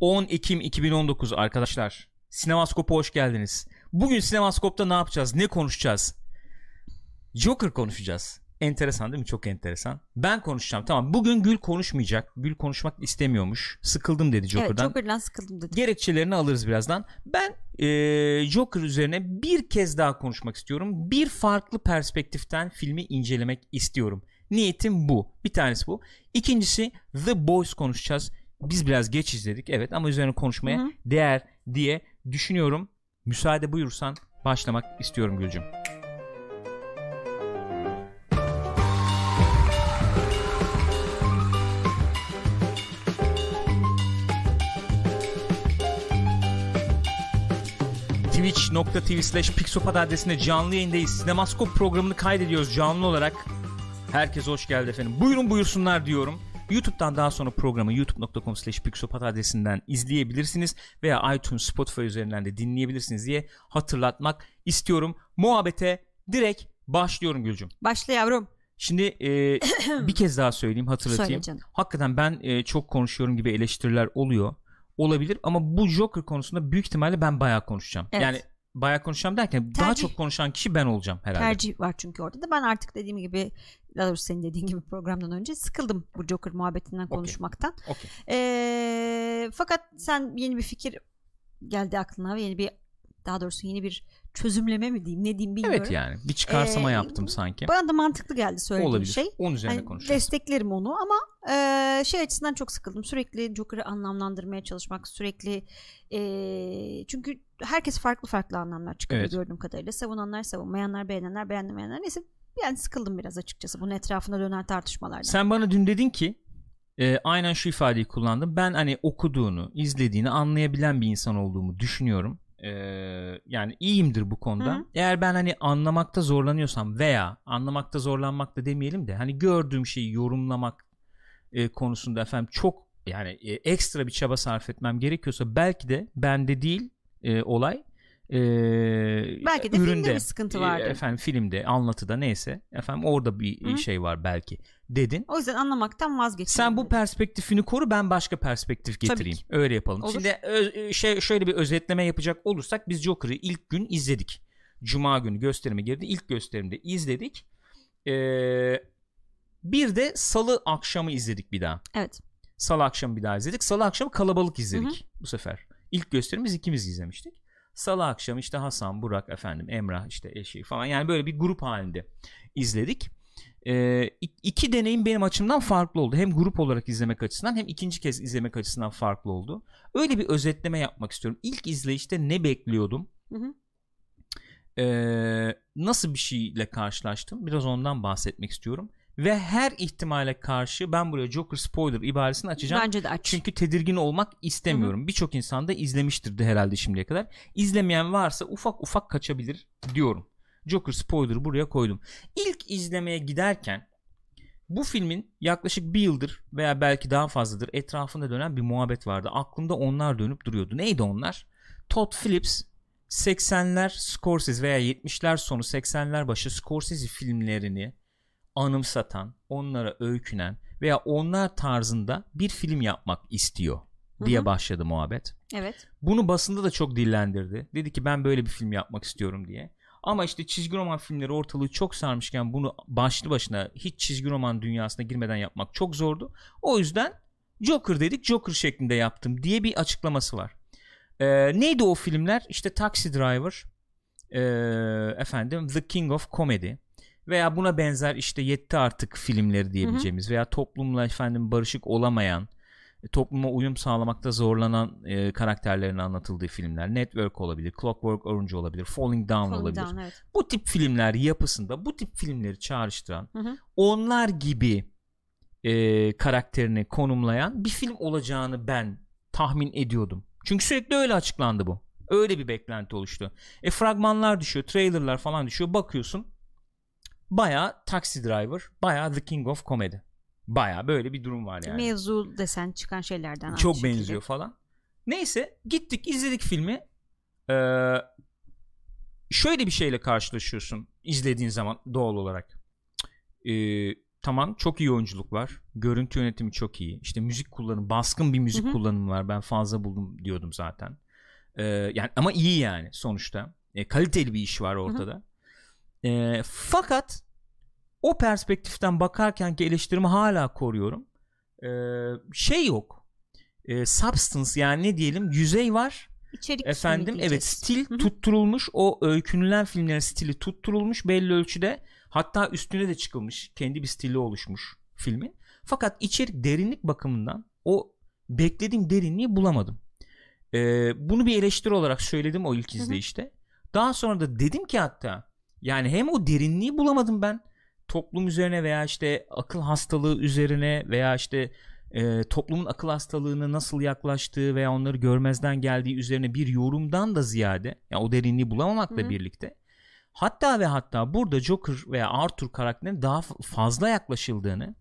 10 Ekim 2019 arkadaşlar. Sinemaskop'a hoş geldiniz. Bugün Sinemaskop'ta ne yapacağız? Ne konuşacağız? Joker konuşacağız. Enteresan değil mi? Çok enteresan. Ben konuşacağım. Tamam. Bugün Gül konuşmayacak. Gül konuşmak istemiyormuş. Sıkıldım dedi Joker'dan. Evet Joker'dan sıkıldım dedi. Gerekçelerini alırız birazdan. Ben e, Joker üzerine bir kez daha konuşmak istiyorum. Bir farklı perspektiften filmi incelemek istiyorum. Niyetim bu. Bir tanesi bu. İkincisi The Boys konuşacağız. Biz biraz geç izledik evet ama üzerine konuşmaya Hı hı. değer diye düşünüyorum. Müsaade buyursan başlamak istiyorum Gülcüm. twitch.tv slash pixopat adresinde canlı yayındayız. Sinemaskop programını kaydediyoruz canlı olarak. Herkes hoş geldi efendim. Buyurun buyursunlar diyorum. YouTube'dan daha sonra programı youtube.com slash adresinden izleyebilirsiniz veya iTunes, Spotify üzerinden de dinleyebilirsiniz diye hatırlatmak istiyorum. Muhabbete direkt başlıyorum Gülcüm. Başla yavrum. Şimdi e, bir kez daha söyleyeyim hatırlatayım. Söyle. Hakikaten ben e, çok konuşuyorum gibi eleştiriler oluyor. Olabilir ama bu Joker konusunda büyük ihtimalle ben bayağı konuşacağım. Evet. Yani bayağı konuşacağım derken daha Tercih. çok konuşan kişi ben olacağım herhalde. Tercih var çünkü orada da. Ben artık dediğim gibi daha doğrusu senin dediğin gibi programdan önce sıkıldım bu Joker muhabbetinden konuşmaktan. Okey. Ee, fakat sen yeni bir fikir geldi aklına ve yeni bir daha doğrusu yeni bir çözümleme mi diyeyim ne diyeyim bilmiyorum. Evet yani bir çıkarsama Ee, yaptım sanki. Bana da mantıklı geldi söylediğin Olabilir. şey. Onun üzerine Hani konuşacağız. desteklerim onu ama e, şey açısından çok sıkıldım. Sürekli Joker'ı anlamlandırmaya çalışmak, sürekli e, çünkü herkes farklı farklı anlamlar çıkarıyor Evet. gördüğüm kadarıyla. Savunanlar, savunmayanlar, beğenenler, beğenmeyenler. Neyse yani sıkıldım biraz açıkçası bunun etrafında dönen tartışmalardan. Sen bana dün dedin ki e, aynen şu ifadeyi kullandım. Ben hani okuduğunu, izlediğini anlayabilen bir insan olduğumu düşünüyorum. E, yani iyiyimdir bu konuda. Hı hı. Eğer ben hani anlamakta zorlanıyorsam veya anlamakta zorlanmak da demeyelim de hani gördüğüm şeyi yorumlamak e, konusunda efendim çok yani e, ekstra bir çaba sarf etmem gerekiyorsa belki de bende değil e, olay e, Belki de filmde üründe, bir sıkıntı e, vardır. efendim filmde anlatıda neyse efendim orada bir e, Hı. şey var belki dedin. O yüzden anlamaktan vazgeçtim. Sen bu perspektifini koru ben başka perspektif getireyim. Öyle yapalım. Olur. Şimdi ö- şey şöyle bir özetleme yapacak olursak biz Joker'ı ilk gün izledik. Cuma günü gösterime girdi. İlk gösterimde izledik. Ee, bir de salı akşamı izledik bir daha. Evet. Salı akşamı bir daha izledik. Salı akşamı kalabalık izledik Hı bu sefer. İlk gösterimiz ikimiz izlemiştik. Salı akşamı işte Hasan, Burak efendim, Emrah işte eşi falan yani böyle bir grup halinde izledik. Ee, ik- iki deneyim benim açımdan farklı oldu. Hem grup olarak izlemek açısından hem ikinci kez izlemek açısından farklı oldu. Öyle bir özetleme yapmak istiyorum. İlk izleyişte ne bekliyordum? Hı hı. Ee, nasıl bir şeyle karşılaştım? Biraz ondan bahsetmek istiyorum. Ve her ihtimale karşı ben buraya Joker spoiler ibaresini açacağım. Bence de aç. Çünkü tedirgin olmak istemiyorum. Birçok insan da izlemiştir de herhalde şimdiye kadar. İzlemeyen varsa ufak ufak kaçabilir diyorum. Joker spoiler buraya koydum. İlk izlemeye giderken bu filmin yaklaşık bir yıldır veya belki daha fazladır etrafında dönen bir muhabbet vardı. Aklımda onlar dönüp duruyordu. Neydi onlar? Todd Phillips 80'ler Scorsese veya 70'ler sonu 80'ler başı Scorsese filmlerini anımsatan, onlara öykünen veya onlar tarzında bir film yapmak istiyor diye Hı hı. başladı muhabbet. Evet. Bunu basında da çok dillendirdi. Dedi ki ben böyle bir film yapmak istiyorum diye. Ama işte çizgi roman filmleri ortalığı çok sarmışken bunu başlı başına hiç çizgi roman dünyasına girmeden yapmak çok zordu. O yüzden Joker dedik Joker şeklinde yaptım diye bir açıklaması var. Ee, neydi o filmler? İşte Taxi Driver, ee, efendim The King of Comedy veya buna benzer işte yetti artık filmleri diyebileceğimiz veya toplumla efendim barışık olamayan e, topluma uyum sağlamakta zorlanan e, karakterlerin anlatıldığı filmler Network olabilir, Clockwork Orange olabilir, Falling Down Falling olabilir. Down, evet. Bu tip filmler yapısında bu tip filmleri çağrıştıran Hı hı. onlar gibi e, karakterini konumlayan bir film olacağını ben tahmin ediyordum. Çünkü sürekli öyle açıklandı bu. Öyle bir beklenti oluştu. E fragmanlar düşüyor, trailerlar falan düşüyor. Bakıyorsun baya Taxi Driver, baya The King of Comedy. Baya böyle bir durum var yani. Mevzu desen çıkan şeylerden. Çok şekilde. benziyor falan. Neyse gittik izledik filmi. Ee, şöyle bir şeyle karşılaşıyorsun izlediğin zaman doğal olarak. Ee, tamam çok iyi oyunculuk var. Görüntü yönetimi çok iyi. İşte müzik kullanımı, baskın bir müzik kullanımı var. Ben fazla buldum diyordum zaten. Ee, yani ama iyi yani sonuçta. E, kaliteli bir iş var ortada. E, fakat o perspektiften bakarken ki eleştirimi hala koruyorum. E, şey yok. E, substance yani ne diyelim yüzey var. İçerik Efendim evet stil Hı hı. tutturulmuş. O öykünülen filmlerin stili tutturulmuş belli ölçüde. Hatta üstüne de çıkılmış. Kendi bir stili oluşmuş filmin. Fakat içerik derinlik bakımından o beklediğim derinliği bulamadım. Ee, bunu bir eleştiri olarak söyledim o ilk hı. izleyişte. Daha sonra da dedim ki hatta yani hem o derinliği bulamadım ben toplum üzerine veya işte akıl hastalığı üzerine veya işte e, toplumun akıl hastalığına nasıl yaklaştığı veya onları görmezden geldiği üzerine bir yorumdan da ziyade yani o derinliği bulamamakla Hı hı. birlikte hatta ve hatta burada Joker veya Arthur karakterine daha fazla yaklaşıldığını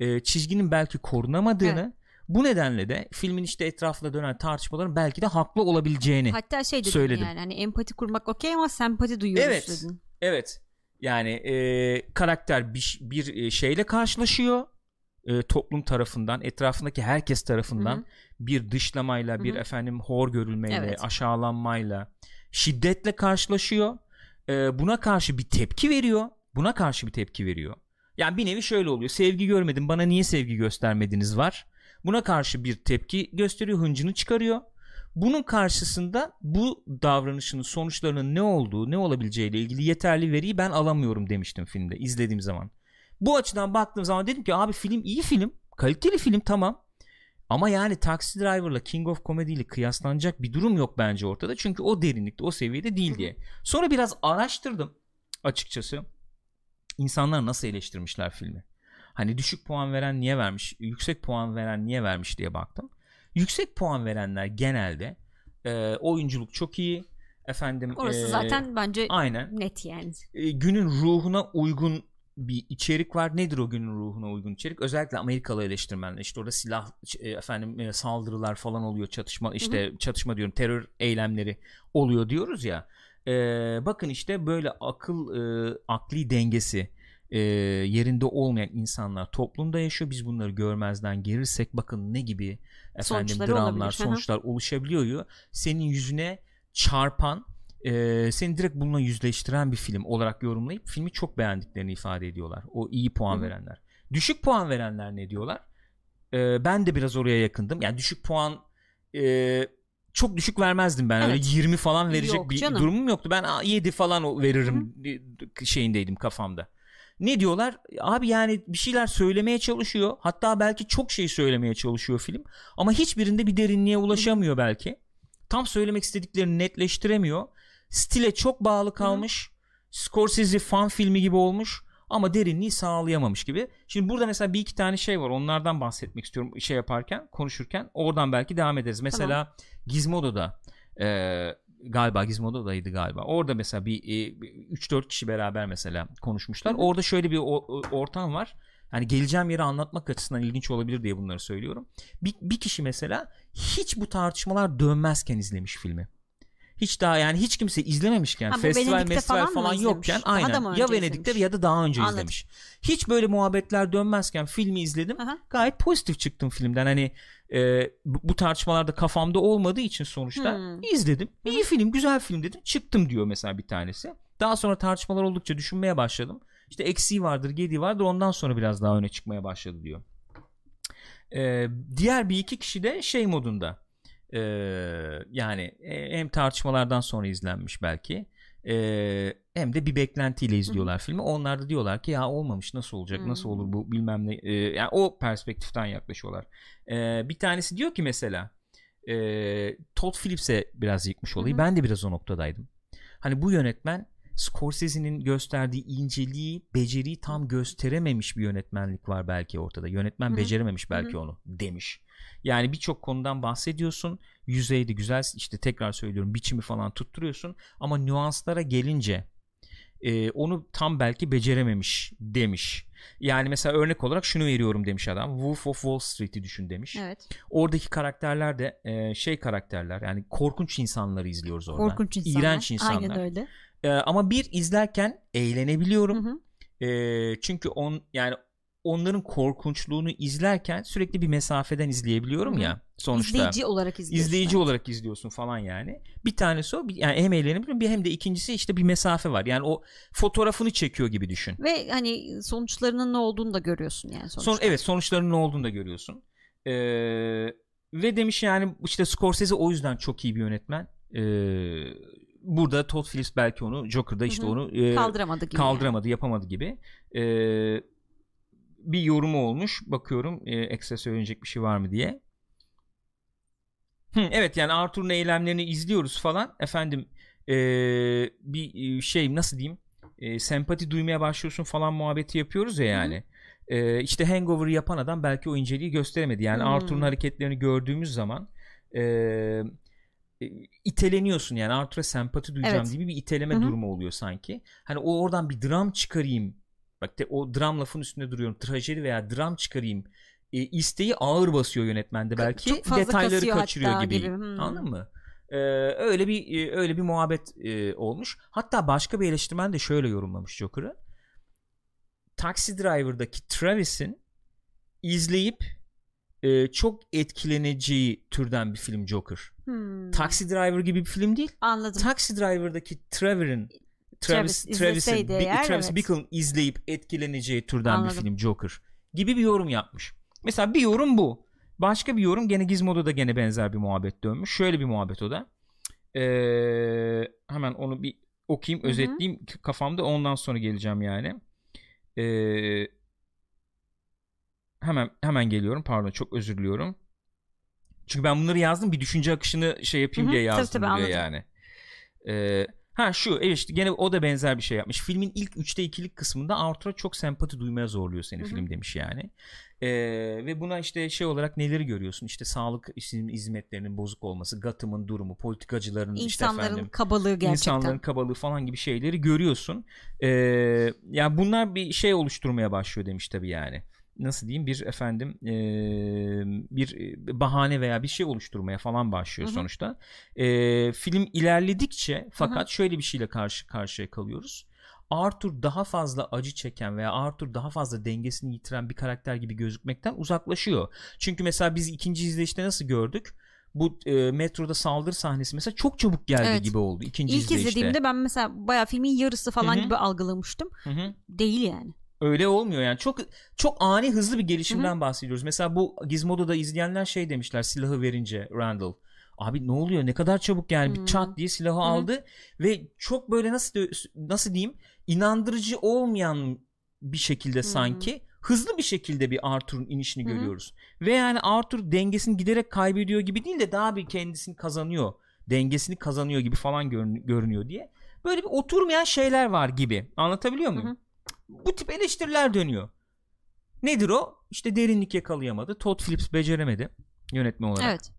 e, çizginin belki korunamadığını bu nedenle de filmin işte etrafında dönen tartışmaların belki de haklı olabileceğini Hatta şey dedin Söyledim. yani hani empati kurmak okey ama sempati duyuyoruz Evet. dedin. Evet. Yani e, karakter bir, bir şeyle karşılaşıyor. E, toplum tarafından, etrafındaki herkes tarafından Hı hı. bir dışlamayla, bir Hı hı. efendim hor görülmeyle, Evet. aşağılanmayla, şiddetle karşılaşıyor. E, buna karşı bir tepki veriyor. Buna karşı bir tepki veriyor. Yani bir nevi şöyle oluyor. Sevgi görmedim, bana niye sevgi göstermediniz var. Buna karşı bir tepki gösteriyor, hıncını çıkarıyor. Bunun karşısında bu davranışının sonuçlarının ne olduğu, ne olabileceğiyle ilgili yeterli veriyi ben alamıyorum demiştim filmde izlediğim zaman. Bu açıdan baktığım zaman dedim ki abi film iyi film, kaliteli film tamam. Ama yani Taxi Driver'la King of Comedy ile kıyaslanacak bir durum yok bence ortada. Çünkü o derinlikte, o seviyede değil diye. Sonra biraz araştırdım açıkçası. İnsanlar nasıl eleştirmişler filmi. Hani düşük puan veren niye vermiş, yüksek puan veren niye vermiş diye baktım. Yüksek puan verenler genelde e, oyunculuk çok iyi. Efendim Orası e, zaten bence aynen net yani. e, günün ruhuna uygun bir içerik var. Nedir o günün ruhuna uygun içerik? Özellikle Amerikalı eleştirmenler işte orada silah e, efendim e, saldırılar falan oluyor, çatışma işte çatışma diyorum, terör eylemleri oluyor diyoruz ya. E, bakın işte böyle akıl e, akli dengesi e, yerinde olmayan insanlar toplumda yaşıyor. Biz bunları görmezden gelirsek bakın ne gibi efendim Sonuçları dramlar, olabilir. Hı hı. sonuçlar oluşabiliyor. Senin yüzüne çarpan e, seni direkt bununla yüzleştiren bir film olarak yorumlayıp filmi çok beğendiklerini ifade ediyorlar. O iyi puan Hı hı. verenler. Düşük puan verenler ne diyorlar? E, ben de biraz oraya yakındım. Yani düşük puan e, çok düşük vermezdim ben. Öyle Evet. 20 falan verecek Yok bir canım. durumum yoktu. Ben "Aa, 7 falan veririm şeyindeydim kafamda. Ne diyorlar? Abi yani bir şeyler söylemeye çalışıyor. Hatta belki çok şey söylemeye çalışıyor film. Ama hiçbirinde bir derinliğe ulaşamıyor belki. Tam söylemek istediklerini netleştiremiyor. Stile çok bağlı kalmış. Scorsese fan filmi gibi olmuş ama derinliği sağlayamamış gibi. Şimdi burada mesela bir iki tane şey var. Onlardan bahsetmek istiyorum şey yaparken, konuşurken. Oradan belki devam ederiz. Mesela Gizmodo'da e, galiba Gizmodo'daydı galiba. Orada mesela bir e, 3-4 kişi beraber mesela konuşmuşlar. Orada şöyle bir ortam var. Hani geleceğim yeri anlatmak açısından ilginç olabilir diye bunları söylüyorum. Bir, bir kişi mesela hiç bu tartışmalar dönmezken izlemiş filmi. Hiç daha yani hiç kimse izlememişken Ha, festival Venedik'te festival falan falan, yokken? Daha da aynen ya Venedik'te izlemiş? ya da daha önce Anladım. izlemiş. Hiç böyle muhabbetler dönmezken filmi izledim. Aha. Gayet pozitif çıktım filmden. Hani e, bu, tartışmalarda kafamda olmadığı için sonuçta Hmm. izledim. İyi film, güzel film dedim. Çıktım diyor mesela bir tanesi. Daha sonra tartışmalar oldukça düşünmeye başladım. İşte eksiği vardır, gediği vardır. Ondan sonra biraz daha öne çıkmaya başladı diyor. E, diğer bir iki kişi de şey modunda. E, yani hem tartışmalardan sonra izlenmiş belki. E, hem de bir beklentiyle izliyorlar filmi. Onlar da diyorlar ki ya olmamış nasıl olacak nasıl olur bu bilmem ne. E, yani o perspektiften yaklaşıyorlar. E, bir tanesi diyor ki mesela e, Todd Phillips'e biraz yıkmış olayı. Hı hı. Ben de biraz o noktadaydım. Hani bu yönetmen Scorsese'nin gösterdiği inceliği, beceriyi tam gösterememiş bir yönetmenlik var belki ortada. Yönetmen Hı hı. becerememiş belki Hı onu demiş. Yani birçok konudan bahsediyorsun. Yüzeyde güzel işte tekrar söylüyorum biçimi falan tutturuyorsun ama nüanslara gelince e, onu tam belki becerememiş demiş. Yani mesela örnek olarak şunu veriyorum demiş adam. Wolf of Wall Street'i düşün demiş. Evet. Oradaki karakterler de e, şey karakterler yani korkunç insanları izliyoruz orada. Korkunç insanlar. İğrenç insanlar. Aynen öyle. E, ama bir izlerken eğlenebiliyorum. Hı hı. E, çünkü on yani onların korkunçluğunu izlerken sürekli bir mesafeden izleyebiliyorum Hı hı. ya sonuçta. İzleyici olarak izliyorsun. izleyici evet. olarak izliyorsun falan yani. Bir tanesi o bir- yani hem eğlenebiliyorum bir hem de ikincisi işte bir mesafe var. Yani o fotoğrafını çekiyor gibi düşün. Ve hani sonuçlarının ne olduğunu da görüyorsun yani sonuçta. Son, evet sonuçlarının ne olduğunu da görüyorsun. Ee, ve demiş yani işte Scorsese o yüzden çok iyi bir yönetmen. Ee, burada Todd Phillips belki onu Joker'da işte Hı hı. onu e, Kaldıramadı gibi. kaldıramadı yapamadı gibi. Ee, bir yorumu olmuş. Bakıyorum e, ekstra söyleyecek bir şey var mı diye. Hı, evet yani Arthur'un eylemlerini izliyoruz falan. Efendim e, bir e, şey nasıl diyeyim e, sempati duymaya başlıyorsun falan muhabbeti yapıyoruz ya yani. E, işte Hangover yapan adam belki o inceliği gösteremedi. Yani Hmm. Arthur'un hareketlerini gördüğümüz zaman e, e, iteleniyorsun yani Arthur'a sempati duyacağım Evet. gibi bir iteleme Hı hı. durumu oluyor sanki. Hani o oradan bir dram çıkarayım. Bak de, o dram lafın üstünde duruyorum. Trajedi veya dram çıkarayım. E, isteği ağır basıyor yönetmende belki. çok fazla Detayları kaçırıyor gibi. gibi. Hmm. Anladın mı? Ee, öyle bir e, öyle bir muhabbet e, olmuş. Hatta başka bir eleştirmen de şöyle yorumlamış Joker'ı. Taxi Driver'daki Travis'in izleyip e, çok etkileneceği türden bir film Joker. Hmm. Taxi Driver gibi bir film değil. Anladım. Taxi Driver'daki Trevor'ın Travis, Travis Travis'in eğer, Travis evet. Bickle'ın izleyip etkileneceği türden Anladım. bir film Joker gibi bir yorum yapmış. Mesela bir yorum bu. Başka bir yorum gene Gizmodo'da gene benzer bir muhabbet dönmüş. Şöyle bir muhabbet o da. Ee, hemen onu bir okuyayım, özetleyeyim k- kafamda ondan sonra geleceğim yani. Ee, hemen hemen geliyorum. Pardon çok özür diliyorum. Çünkü ben bunları yazdım bir düşünce akışını şey yapayım Hı hı, diye tabii, yazdım tabii, buraya anladım. yani. Ee, ha şu evet işte gene o da benzer bir şey yapmış. Filmin ilk üçte ikilik kısmında Arthur'a çok sempati duymaya zorluyor seni Hı hı. film demiş yani. Ee, ve buna işte şey olarak neleri görüyorsun? İşte sağlık hizmetlerinin bozuk olması, Gotham'ın durumu, politikacıların işte İnsanların efendim kabalığı gerçekten. insanların kabalığı falan gibi şeyleri görüyorsun. Ee, yani bunlar bir şey oluşturmaya başlıyor demiş tabii yani. Nasıl diyeyim bir efendim ee, bir e, bahane veya bir şey oluşturmaya falan başlıyor Hı hı. sonuçta. Ee, film ilerledikçe fakat şöyle bir şeyle karşı karşıya kalıyoruz. Arthur daha fazla acı çeken veya Arthur daha fazla dengesini yitiren bir karakter gibi gözükmekten uzaklaşıyor. Çünkü mesela biz ikinci izleyişte nasıl gördük? Bu e, metroda saldırı sahnesi mesela çok çabuk geldi Evet. gibi oldu ikinci İlk izlediğimde ben mesela bayağı filmin yarısı falan Hı hı. gibi algılamıştım. Hı hı. Değil yani. Öyle olmuyor yani çok çok ani hızlı bir gelişimden bahsediyoruz. Mesela bu Gizmodo'da izleyenler şey demişler silahı verince Randall. Abi ne oluyor ne kadar çabuk yani bir çat diye silahı Hı. aldı ve çok böyle nasıl nasıl diyeyim inandırıcı olmayan bir şekilde sanki hızlı bir şekilde bir Arthur'un inişini Hı hı. görüyoruz. Ve yani Arthur dengesini giderek kaybediyor gibi değil de daha bir kendisini kazanıyor. Dengesini kazanıyor gibi falan görün- görünüyor diye. Böyle bir oturmayan şeyler var gibi. Anlatabiliyor muyum? Hı hı. Bu tip eleştiriler dönüyor. Nedir o? İşte derinlik yakalayamadı. Todd Phillips beceremedi yönetmen olarak. Evet.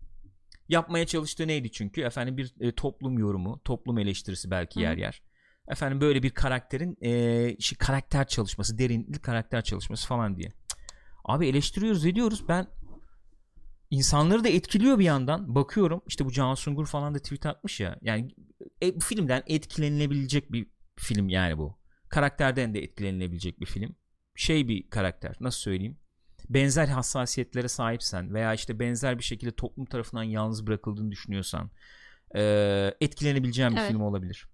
Yapmaya çalıştığı neydi çünkü? Efendim bir e, toplum yorumu, toplum eleştirisi belki Hı. yer yer. Efendim böyle bir karakterin e, işte karakter çalışması, derinlik karakter çalışması falan diye. Abi eleştiriyoruz, ediyoruz. Ben insanları da etkiliyor bir yandan. Bakıyorum işte bu Can Sungur falan da tweet atmış ya. Yani e, bu filmden etkilenilebilecek bir film yani bu. Karakterden de etkilenilebilecek bir film. Şey bir karakter nasıl söyleyeyim? Benzer hassasiyetlere sahipsen veya işte benzer bir şekilde toplum tarafından yalnız bırakıldığını düşünüyorsan e, etkilenebileceğin bir Evet. film olabilir.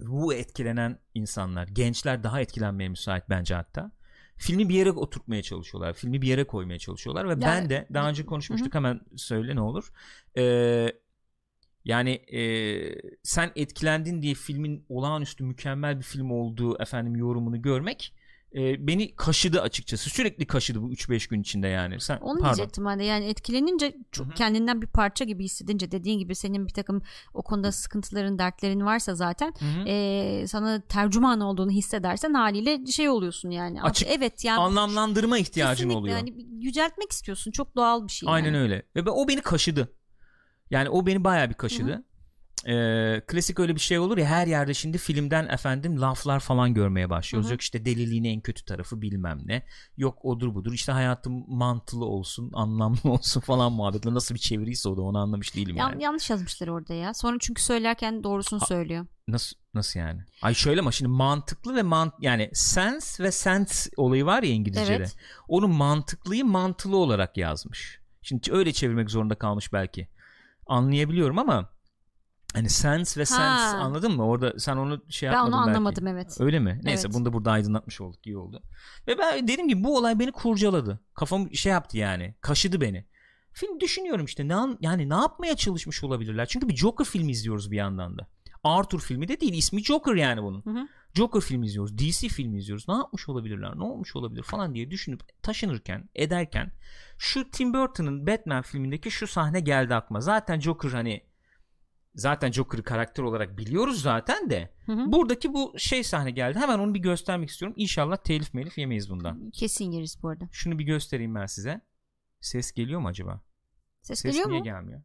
Bu etkilenen insanlar, gençler daha etkilenmeye müsait bence hatta. Filmi bir yere oturtmaya çalışıyorlar. Filmi bir yere koymaya çalışıyorlar ve ben de daha önce konuşmuştuk hemen söyle ne olur. Ee, yani e, sen etkilendin diye filmin olağanüstü mükemmel bir film olduğu efendim yorumunu görmek e, beni kaşıdı açıkçası. Sürekli kaşıdı bu 3-5 gün içinde yani. Sen Onu pardon. diyecektim de yani etkilenince çok Hı hı. kendinden bir parça gibi hissedince dediğin gibi senin bir takım o konuda sıkıntıların dertlerin varsa zaten eee, sana tercüman olduğunu hissedersen haliyle şey oluyorsun yani. Abi Açık- evet yani Anlamlandırma ihtiyacın oluyor. Yani yüceltmek istiyorsun çok doğal bir şey. Aynen yani. öyle. Ve o beni kaşıdı. Yani o beni bayağı bir kaşıdı. e, klasik öyle bir şey olur ya her yerde şimdi filmden efendim laflar falan görmeye başlıyoruz. Hı hı. Yok işte deliliğin en kötü tarafı bilmem ne. Yok odur budur işte hayatım mantılı olsun anlamlı olsun falan muhabbetle nasıl bir çeviriyse o da onu anlamış değilim Yan- yani. yanlış yazmışlar orada ya. Sonra çünkü söylerken doğrusunu Ha- söylüyor. Nasıl nasıl yani? Ay şöyle ama şimdi mantıklı ve mant yani sense ve sense olayı var ya İngilizce'de. Evet. Onu mantıklıyı mantılı olarak yazmış. Şimdi öyle çevirmek zorunda kalmış belki. Anlayabiliyorum ama hani sense ve sense Ha. anladın mı? Orada sen onu şey Ben yapmadın onu belki. anlamadım evet. Öyle mi? Neyse Evet. bunu da burada aydınlatmış olduk. iyi oldu. Ve ben dediğim gibi bu olay beni kurcaladı. Kafam şey yaptı yani. Kaşıdı beni. Film düşünüyorum işte ne an- yani ne yapmaya çalışmış olabilirler? Çünkü bir Joker filmi izliyoruz bir yandan da. Arthur filmi de değil. ismi Joker yani bunun. Hı hı. Joker filmi izliyoruz. DC filmi izliyoruz. Ne yapmış olabilirler? Ne olmuş olabilir falan diye düşünüp taşınırken, ederken şu Tim Burton'ın Batman filmindeki şu sahne geldi aklıma. Zaten Joker hani zaten Joker'ı karakter olarak biliyoruz zaten de Hı hı. buradaki bu şey sahne geldi. Hemen onu bir göstermek istiyorum. İnşallah telif melif yemeyiz bundan. Kesin yeriz bu arada. Şunu bir göstereyim ben size. Ses geliyor mu acaba? Ses, Ses geliyor niye mu? gelmiyor?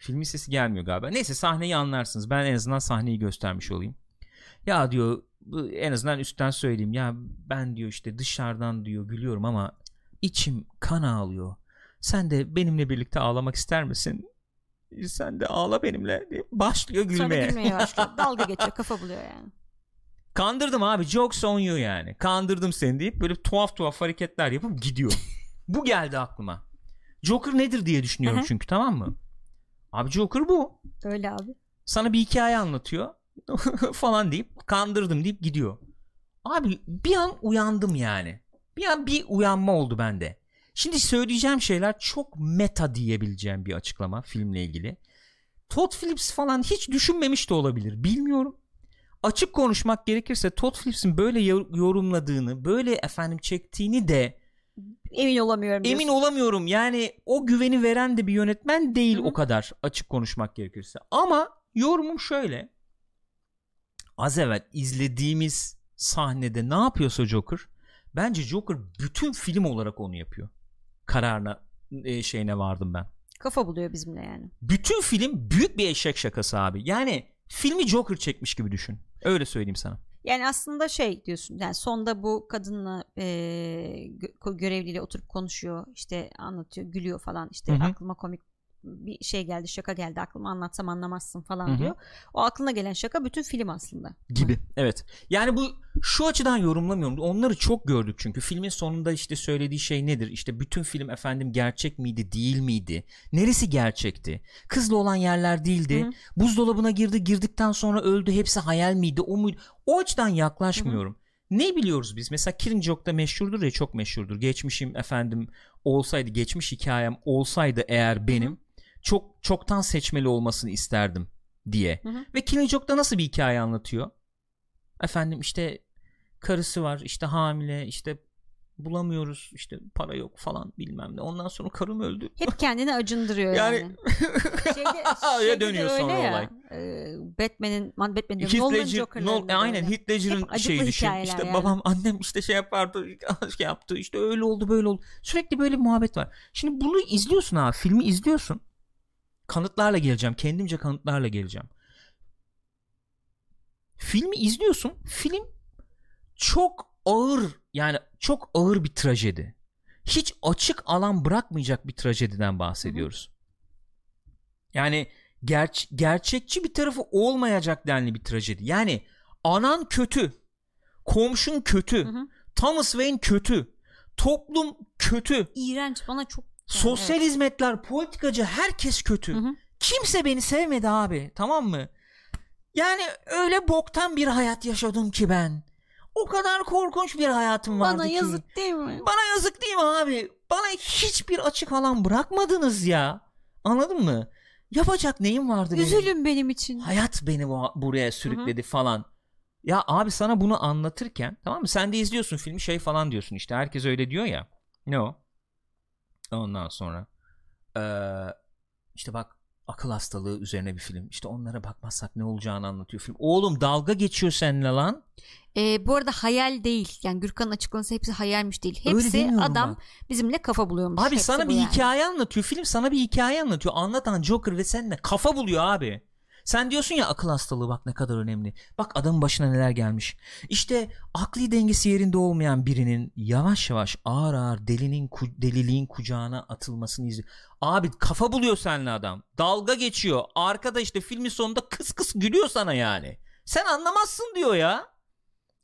Filmin sesi gelmiyor galiba. Neyse sahneyi anlarsınız. Ben en azından sahneyi göstermiş olayım. Ya diyor en azından üstten söyleyeyim. Ya ben diyor işte dışarıdan diyor gülüyorum ama içim kan ağlıyor. Sen de benimle birlikte ağlamak ister misin? Sen de ağla benimle. Başlıyor Sonra gülmeye. gülmeye başlıyor. Dalga geçiyor. Kafa buluyor yani. Kandırdım abi. Jokes on you yani. Kandırdım seni deyip böyle tuhaf tuhaf hareketler yapıp gidiyor. bu geldi aklıma. Joker nedir diye düşünüyorum çünkü tamam mı? Abi Joker bu. Öyle abi. Sana bir hikaye anlatıyor falan deyip kandırdım deyip gidiyor. Abi bir an uyandım yani. Bir an bir uyanma oldu bende. Şimdi söyleyeceğim şeyler çok meta diyebileceğim bir açıklama filmle ilgili. Todd Phillips falan hiç düşünmemiş de olabilir. Bilmiyorum. Açık konuşmak gerekirse Todd Phillips'in böyle yor- yorumladığını, böyle efendim çektiğini de Emin olamıyorum. emin diyorsun. olamıyorum. Yani o güveni veren de bir yönetmen değil Hı hı. o kadar açık konuşmak gerekirse. Ama yorumum şöyle. Az evvel izlediğimiz sahnede ne yapıyorsa Joker bence Joker bütün film olarak onu yapıyor. Kararına e, şeyine vardım ben. Kafa buluyor bizimle yani. Bütün film büyük bir eşek şakası abi. Yani filmi Joker çekmiş gibi düşün. Öyle söyleyeyim sana. Yani aslında şey diyorsun yani sonda bu kadınla e, gö- görevliyle oturup konuşuyor işte anlatıyor gülüyor falan işte Hı hı. aklıma komik bir şey geldi şaka geldi aklıma anlatsam anlamazsın falan Hı hı. diyor. O aklına gelen şaka bütün film aslında. gibi. Evet. Yani bu şu açıdan yorumlamıyorum. Onları çok gördük çünkü filmin sonunda işte söylediği şey nedir? İşte bütün film efendim gerçek miydi, değil miydi? Neresi gerçekti? Kızla olan yerler değildi. Hı hı. Buzdolabına girdi, girdikten sonra öldü. Hepsi hayal miydi? O muydu? O açıdan yaklaşmıyorum. Ne biliyoruz biz? Mesela Killing meşhurdur ya çok meşhurdur. Geçmişim efendim olsaydı, geçmiş hikayem olsaydı eğer benim çok çoktan seçmeli olmasını isterdim diye. Hı hı. Ve Killing Joke'da nasıl bir hikaye anlatıyor? Efendim işte karısı var işte hamile işte bulamıyoruz işte para yok falan bilmem ne. Ondan sonra karım öldü. Hep kendini acındırıyor yani. Yani Şeyde, dönüyor sonra ya, olay. e, Batman'in man Batman diyorum, Heath Nolan'ın Ledger, Joker'larında Nol- da aynen. Heath Ledger'ın şeyi düşün. İşte yani. babam annem işte şey yapardı şey yaptı işte öyle oldu böyle oldu. Sürekli böyle muhabbet var. Şimdi bunu izliyorsun abi filmi izliyorsun. Kanıtlarla geleceğim. Kendimce kanıtlarla geleceğim. Filmi izliyorsun. Film çok ağır yani çok ağır bir trajedi. Hiç açık alan bırakmayacak bir trajediden bahsediyoruz. Yani ger- gerçekçi bir tarafı olmayacak denli bir trajedi. Yani anan kötü, komşun kötü, Hı hı. Thomas Wayne kötü, toplum kötü, İğrenç bana çok sosyal evet. hizmetler, politikacı herkes kötü. Hı hı. Kimse beni sevmedi abi tamam mı? Yani öyle boktan bir hayat yaşadım ki ben. O kadar korkunç bir hayatım vardı Bana ki. yazık değil mi? Bana yazık değil mi abi? Bana hiçbir açık alan bırakmadınız ya. Anladın mı? Yapacak neyim vardı benim? Üzülün benim için. Hayat beni bu- buraya sürükledi falan. Ya abi sana bunu anlatırken tamam mı? Sen de izliyorsun filmi şey falan diyorsun işte. Herkes öyle diyor ya. Ne o? Ondan sonra eee, işte bak akıl hastalığı üzerine bir film. İşte onlara bakmazsak ne olacağını anlatıyor film. Oğlum dalga geçiyor seninle lan. Ee, bu arada hayal değil. Yani Gürkan'ın açıklaması hepsi hayalmiş değil. Hepsi adam bak. bizimle kafa buluyormuş. Abi Hepsi sana bir yani. hikaye anlatıyor. Film sana bir hikaye anlatıyor. Anlatan Joker ve seninle kafa buluyor abi. Sen diyorsun ya akıl hastalığı bak ne kadar önemli. Bak adamın başına neler gelmiş. İşte akli dengesi yerinde olmayan birinin yavaş yavaş ağır ağır delinin deliliğin kucağına atılmasını izliyor. Abi kafa buluyor seninle adam. Dalga geçiyor. Arkada işte filmin sonunda kıs kıs gülüyor sana yani. Sen anlamazsın diyor ya.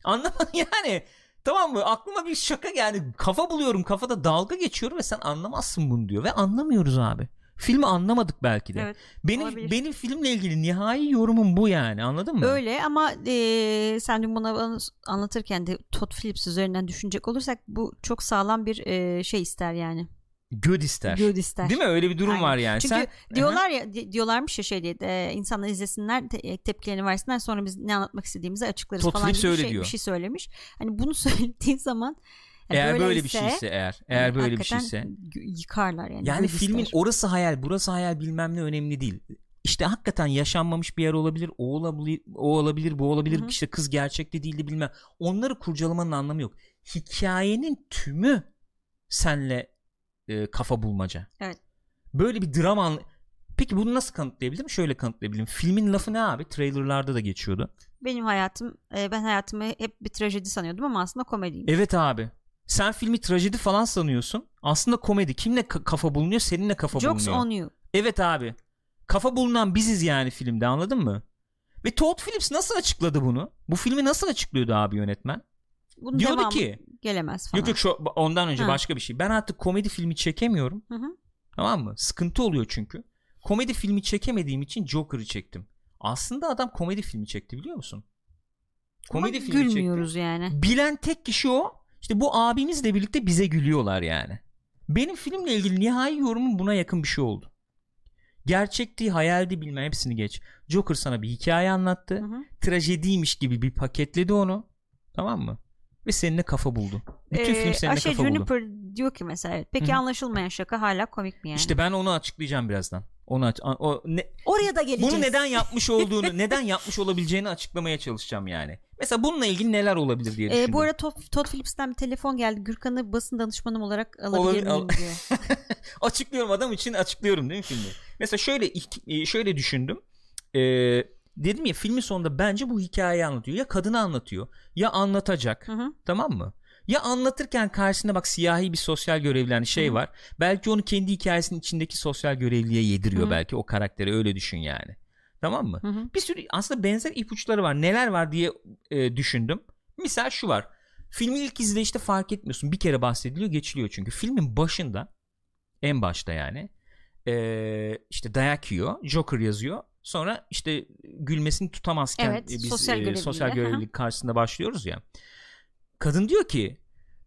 Anlamadın yani. Tamam mı? Aklıma bir şaka yani kafa buluyorum kafada dalga geçiyorum ve sen anlamazsın bunu diyor ve anlamıyoruz abi. Filmi anlamadık belki de. Evet, benim olabilir. benim filmle ilgili nihai yorumum bu yani. Anladın mı? Öyle ama e, sen dün bana anlatırken de Todd Phillips üzerinden düşünecek olursak bu çok sağlam bir e, şey ister yani. Göd ister. Göd ister. Değil mi? Öyle bir durum Aynen. var yani. Çünkü Sen diyorlar ya di- diyorlarmış ya şey diye e, insanlar izlesinler te- tepkilerini versinler sonra biz ne anlatmak istediğimizi açıklarız Todd falan gibi bir şey, diyor. bir şey söylemiş. Hani bunu söylediğin zaman yani eğer böyle bir şeyse eğer eğer böyle bir şeyse yıkarlar yani. yani filmin ister. orası hayal, burası hayal bilmem ne önemli değil. İşte hakikaten yaşanmamış bir yer olabilir, o olabilir, o olabilir, bu olabilir. Hı hı. İşte kız gerçekte değildi bilmem. Onları kurcalamanın anlamı yok. Hikayenin tümü senle e, kafa bulmaca. Evet. Böyle bir dram anla- Peki bunu nasıl kanıtlayabilirim? Şöyle kanıtlayabilirim. Filmin lafı ne abi? Trailerlarda da geçiyordu. Benim hayatım e, ben hayatımı hep bir trajedi sanıyordum ama aslında komediymiş. Evet abi. Sen filmi trajedi falan sanıyorsun. Aslında komedi. Kimle ka- kafa bulunuyor? Seninle kafa Jokes bulunuyor. on you. Evet abi. Kafa bulunan biziz yani filmde anladın mı? Ve Todd Phillips nasıl açıkladı bunu? Bu filmi nasıl açıklıyordu abi yönetmen? Bunun Diyordu ki- gelemez falan. Yok yok şu ondan önce Ha. başka bir şey. Ben artık komedi filmi çekemiyorum. Hı hı. Tamam mı? Sıkıntı oluyor çünkü. Komedi filmi çekemediğim için Joker'ı çektim. Aslında adam komedi filmi çekti biliyor musun? Komedi Ama filmi çekti. gülmüyoruz yani. Bilen tek kişi o. İşte bu abimizle birlikte bize gülüyorlar yani. Benim filmle ilgili nihai yorumum buna yakın bir şey oldu. Gerçekti, hayaldi bilmem hepsini geç. Joker sana bir hikaye anlattı. Hı hı. Trajediymiş gibi bir paketledi onu. Tamam mı? Ve seninle kafa buldu. Bütün Ee, film seninle Ayşe kafa buldu. Juniper diyor ki mesela peki Hı hı. anlaşılmayan şaka hala komik mi yani? İşte ben onu açıklayacağım birazdan. Onu aç- o ne, oraya da geleceğiz. bunu neden yapmış olduğunu, neden yapmış olabileceğini açıklamaya çalışacağım yani. Mesela bununla ilgili neler olabilir diye Ee, düşündüm. bu arada Todd, Todd Phillips'ten bir telefon geldi. Gürkan'ı basın danışmanım olarak alabilir miyim diyor. açıklıyorum adam için açıklıyorum değil mi filmi? Mesela şöyle e, şöyle düşündüm. Ee, dedim ya filmin sonunda bence bu hikayeyi anlatıyor. Ya kadını anlatıyor ya anlatacak. Hı hı. Tamam mı? Ya anlatırken karşısında bak siyahi bir sosyal görevli hani şey Hı var. Belki onu kendi hikayesinin içindeki sosyal görevliye yediriyor hı. belki o karakteri öyle düşün yani. Tamam mı? Hı hı. Bir sürü aslında benzer ipuçları var. Neler var diye e, düşündüm. Misal şu var. Filmi ilk izleyişte fark etmiyorsun. Bir kere bahsediliyor geçiliyor çünkü. Filmin başında en başta yani e, işte dayak yiyor. Joker yazıyor. Sonra işte gülmesini tutamazken Evet, biz sosyal e, sosyal görevlilik karşısında başlıyoruz ya. Kadın diyor ki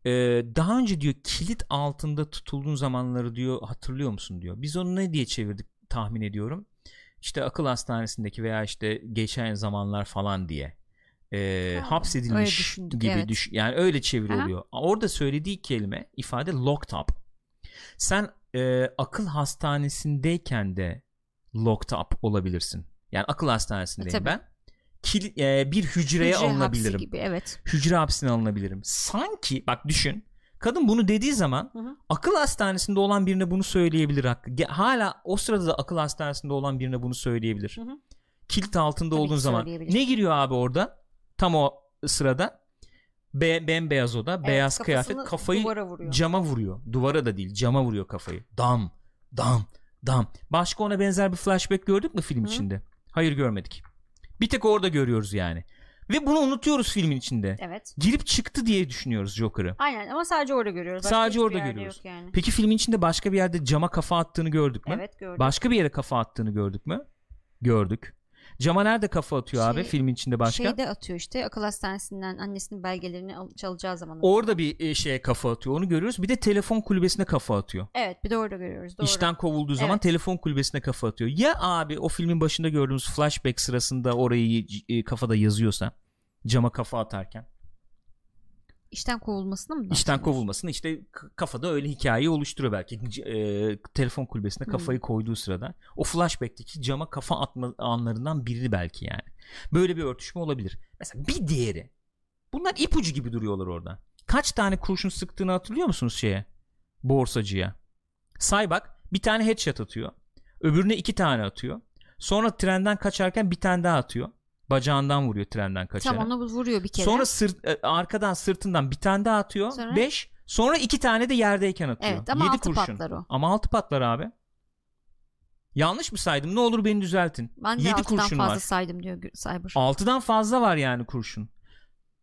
e, daha önce diyor kilit altında tutulduğun zamanları diyor hatırlıyor musun diyor. Biz onu ne diye çevirdik tahmin ediyorum. İşte akıl hastanesindeki veya işte geçen zamanlar falan diye e, Ha, hapsedilmiş düşündük, gibi evet. düş yani öyle oluyor. Orada söylediği kelime ifade locked up. Sen e, akıl hastanesindeyken de locked up olabilirsin. Yani akıl hastanesindeyim Tabii. ben. Kil- e, bir hücreye Hücre alınabilirim. gibi evet. Hücre hapsine alınabilirim. Sanki bak düşün. Kadın bunu dediği zaman Hı hı. akıl hastanesinde olan birine bunu söyleyebilir hakkı. Hala o sırada da akıl hastanesinde olan birine bunu söyleyebilir. Hı hı. Kilit altında Tabii olduğun zaman ne giriyor abi orada? Tam o sırada be bembeyaz oda, Evet, beyaz kıyafet kafayı duvara vuruyor. cama vuruyor. Duvara da değil, cama vuruyor kafayı. Dam, dam, dam. Başka ona benzer bir flashback gördük mü film Hı. içinde? Hayır görmedik. Bir tek orada görüyoruz yani. Ve bunu unutuyoruz filmin içinde. Evet. Girip çıktı diye düşünüyoruz Joker'ı. Aynen ama sadece orada görüyoruz. Başka Sadece orada görüyoruz. Yani. Peki filmin içinde başka bir yerde cama kafa attığını gördük mü? Evet gördüm. Başka bir yere kafa attığını gördük mü? Gördük. Cama nerede kafa atıyor abi Şey- filmin içinde başka? Şeyde atıyor işte akıl hastanesinden annesinin belgelerini al- çalacağı zaman. Orada bir e, şeye kafa atıyor. Onu görüyoruz. Bir de telefon kulübesine kafa atıyor. Evet bir de orada görüyoruz. Doğru. İşten kovulduğu zaman Evet. telefon kulübesine kafa atıyor. Ya abi o filmin başında gördüğümüz flashback sırasında orayı e, kafada yazıyorsa cama kafa atarken. İşten kovulmasını mı? İşten kovulmasını işte kafada öyle hikayeyi oluşturuyor belki e, telefon kulübesine Hmm. kafayı koyduğu sırada o flashback'teki cama kafa atma anlarından biri belki yani. Böyle bir örtüşme olabilir. Mesela bir diğeri. Bunlar ipucu gibi duruyorlar orada. Kaç tane kurşun sıktığını hatırlıyor musunuz şeye? Borsacıya. Say bak bir tane headshot atıyor. Öbürüne iki tane atıyor. Sonra trenden kaçarken bir tane daha atıyor. Bacağından vuruyor trenden kaçarak. Tam onu vuruyor bir kere. Sonra sırt, e, arkadan sırtından bir tane daha atıyor. Sonra? 5. Sonra iki tane de yerdeyken atıyor. evet ama Yedi altı kurşun. patlar o. Ama altı patlar abi. Yanlış mı saydım? Ne olur beni düzeltin. Ben de 7 altıdan kurşun fazla var. saydım diyor Cyber. 6'dan fazla var yani kurşun.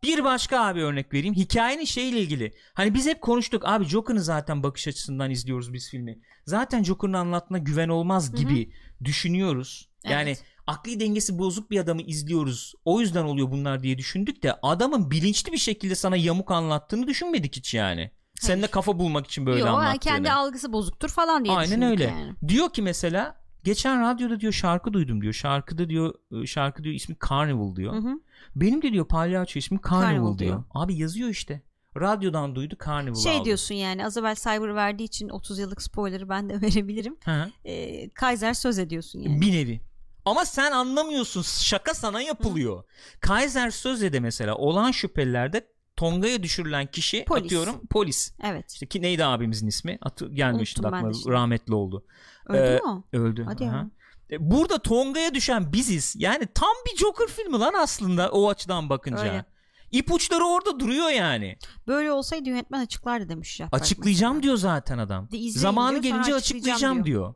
Bir başka abi örnek vereyim. Hikayenin şeyle ilgili. Hani biz hep konuştuk abi Joker'ın zaten bakış açısından izliyoruz biz filmi. Zaten Joker'ın anlattığına güven olmaz gibi düşünüyoruz. Yani Evet. Akli dengesi bozuk bir adamı izliyoruz. O yüzden oluyor bunlar diye düşündük de adamın bilinçli bir şekilde sana yamuk anlattığını düşünmedik hiç yani. Seninle Hayır. kafa bulmak için böyle Yok anlattığını. kendi algısı bozuktur falan diye Aynen öyle. yani. Diyor ki mesela geçen radyoda diyor şarkı duydum diyor. Şarkıda diyor şarkı diyor ismi Carnival diyor. Hı hı. Benim de diyor palyaço ismi Carnival, Carnival diyor. diyor. Abi yazıyor işte. Radyodan duydu Carnival Şey aldı. diyorsun yani az evvel Cyber verdiği için 30 yıllık spoiler'ı ben de verebilirim. Hı. Ee, Kaiser söz ediyorsun yani. Bir nevi. Ama sen anlamıyorsun. Şaka sana yapılıyor. Kaiser Söze'de mesela olan şüphelilerde Tonga'ya düşürülen kişi Polis. atıyorum polis. Evet. İşte ki neydi abimizin ismi? Atı, gelmişti aklıma rahmetli oldu. Öldü Ee, mü? Öldü. Hadi Aha. ya. E, Burada Tonga'ya düşen biziz. Yani tam bir Joker filmi lan aslında o açıdan bakınca. Öyle. İpuçları orada duruyor yani. Böyle olsaydı yönetmen açıklardı demiş Açıklayacağım mesela. diyor zaten adam. De Zamanı diyor, gelince açıklayacağım açıklayacağım diyor.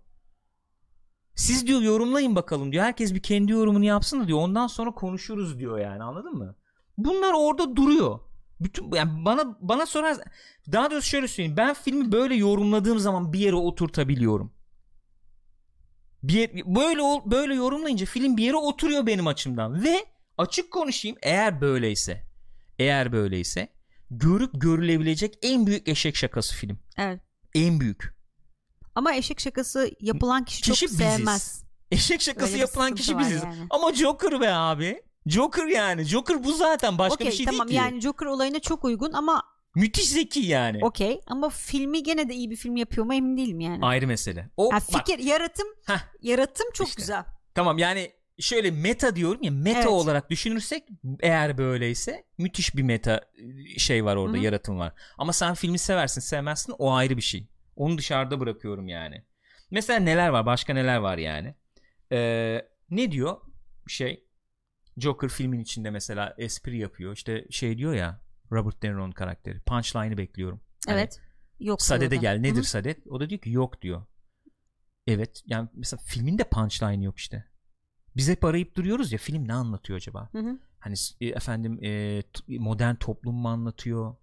Siz diyor yorumlayın bakalım diyor. Herkes bir kendi yorumunu yapsın da diyor. Ondan sonra konuşuruz diyor yani anladın mı? Bunlar orada duruyor. Bütün yani bana bana sorar daha doğrusu şöyle söyleyeyim. Ben filmi böyle yorumladığım zaman bir yere oturtabiliyorum. Bir böyle böyle yorumlayınca film bir yere oturuyor benim açımdan ve açık konuşayım eğer böyleyse eğer böyleyse görüp görülebilecek en büyük eşek şakası film. Evet. En büyük. Ama eşek şakası yapılan kişi, Kişi çok biziz. sevmez. Eşek şakası Öyle yapılan kişi biziz. yani. Ama Joker be abi. Joker yani. Joker bu zaten başka Okey bir şey tamam değil ki. yani Joker olayına çok uygun ama Müthiş zeki yani. okey ama filmi gene de iyi bir film yapıyor mu emin değilim yani. Ayrı mesele. O Ha, bak, fikir yaratım Heh. yaratım çok İşte. güzel. tamam yani şöyle meta diyorum ya meta Evet. olarak düşünürsek eğer böyleyse müthiş bir meta e, şey var orada Hı hı. yaratım var. Ama sen filmi seversin sevmezsin o ayrı bir şey. Onu dışarıda bırakıyorum yani. Mesela neler var başka neler var yani. Ee, ne diyor şey Joker filmin içinde mesela espri yapıyor işte şey diyor ya Robert De Niro'nun karakteri punchline'ı bekliyorum. Hani Evet. Yok. Sadede gel nedir Hı hı. Sadet? O da diyor ki yok diyor. Evet yani mesela filmin de punchline yok işte. Biz hep arayıp duruyoruz ya film ne anlatıyor acaba? Hı hı. Hani e, efendim e, modern toplum mu anlatıyor?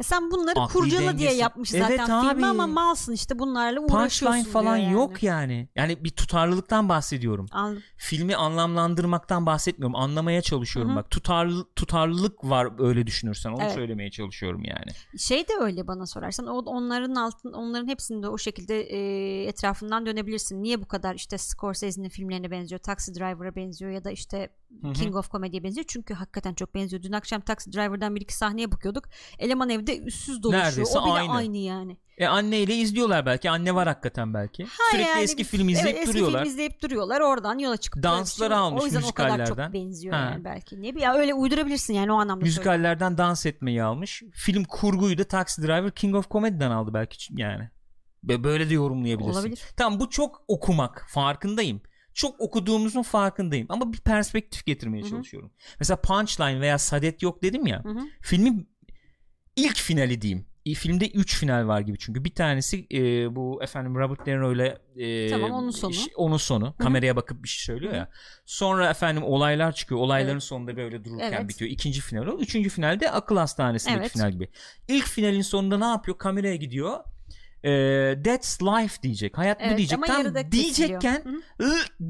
E Sen bunları Akli kurcala diye dengesi- yapmış Evet zaten abi. filmi ama malsın işte bunlarla uğraşıyorsun Punchline falan yani. yok yani. Yani bir tutarlılıktan bahsediyorum. Anladım. Filmi anlamlandırmaktan bahsetmiyorum. Anlamaya çalışıyorum Hı hı. bak. Tutarlı tutarlılık var öyle düşünürsen. Onu Evet. söylemeye çalışıyorum yani. Şey de öyle bana sorarsan o onların altın onların hepsinde o şekilde e, etrafından dönebilirsin. Niye bu kadar işte Scorsese'nin filmlerine benziyor, Taxi Driver'a benziyor ya da işte Hı hı. King of Comedy'ye benziyor. Çünkü hakikaten çok benziyor. Dün akşam Taxi Driver'dan bir iki sahneye bakıyorduk. Eleman evde üstsüz dolaşıyor. Neredeyse o bile aynı. aynı, yani. E anneyle izliyorlar belki. Anne var hakikaten belki. Ha Sürekli yani eski biz- film izleyip evet, duruyorlar. Eski film izleyip duruyorlar. Oradan yola çıkıp Dansları almış O yüzden o kadar çok benziyor Ha. yani belki. Ne bir ya öyle uydurabilirsin yani o anlamda müzikallerden dans etmeyi almış. Film kurguyu da Taxi Driver King of Comedy'den aldı belki yani. Böyle de yorumlayabilirsin. Olabilir. Tamam bu çok okumak farkındayım. Çok okuduğumuzun farkındayım ama bir perspektif getirmeye Hı hı. çalışıyorum. Mesela Punchline veya Sadet yok dedim ya. Hı hı. İlk finali diyeyim. Filmde 3 final var gibi çünkü bir tanesi e, bu efendim Robert De Niro ile e, Tamam, onun sonu. ş- onun sonu. Kameraya bakıp bir şey söylüyor ya. Sonra efendim olaylar çıkıyor. Olayların Evet. sonunda böyle dururken Evet. bitiyor. İkinci final o. Üçüncü finalde akıl hastanesindeki Evet. final gibi. İlk finalin sonunda ne yapıyor? Kameraya gidiyor. E, that's life diyecek. Hayat bu Evet, diyecek. ama Tam diyecekken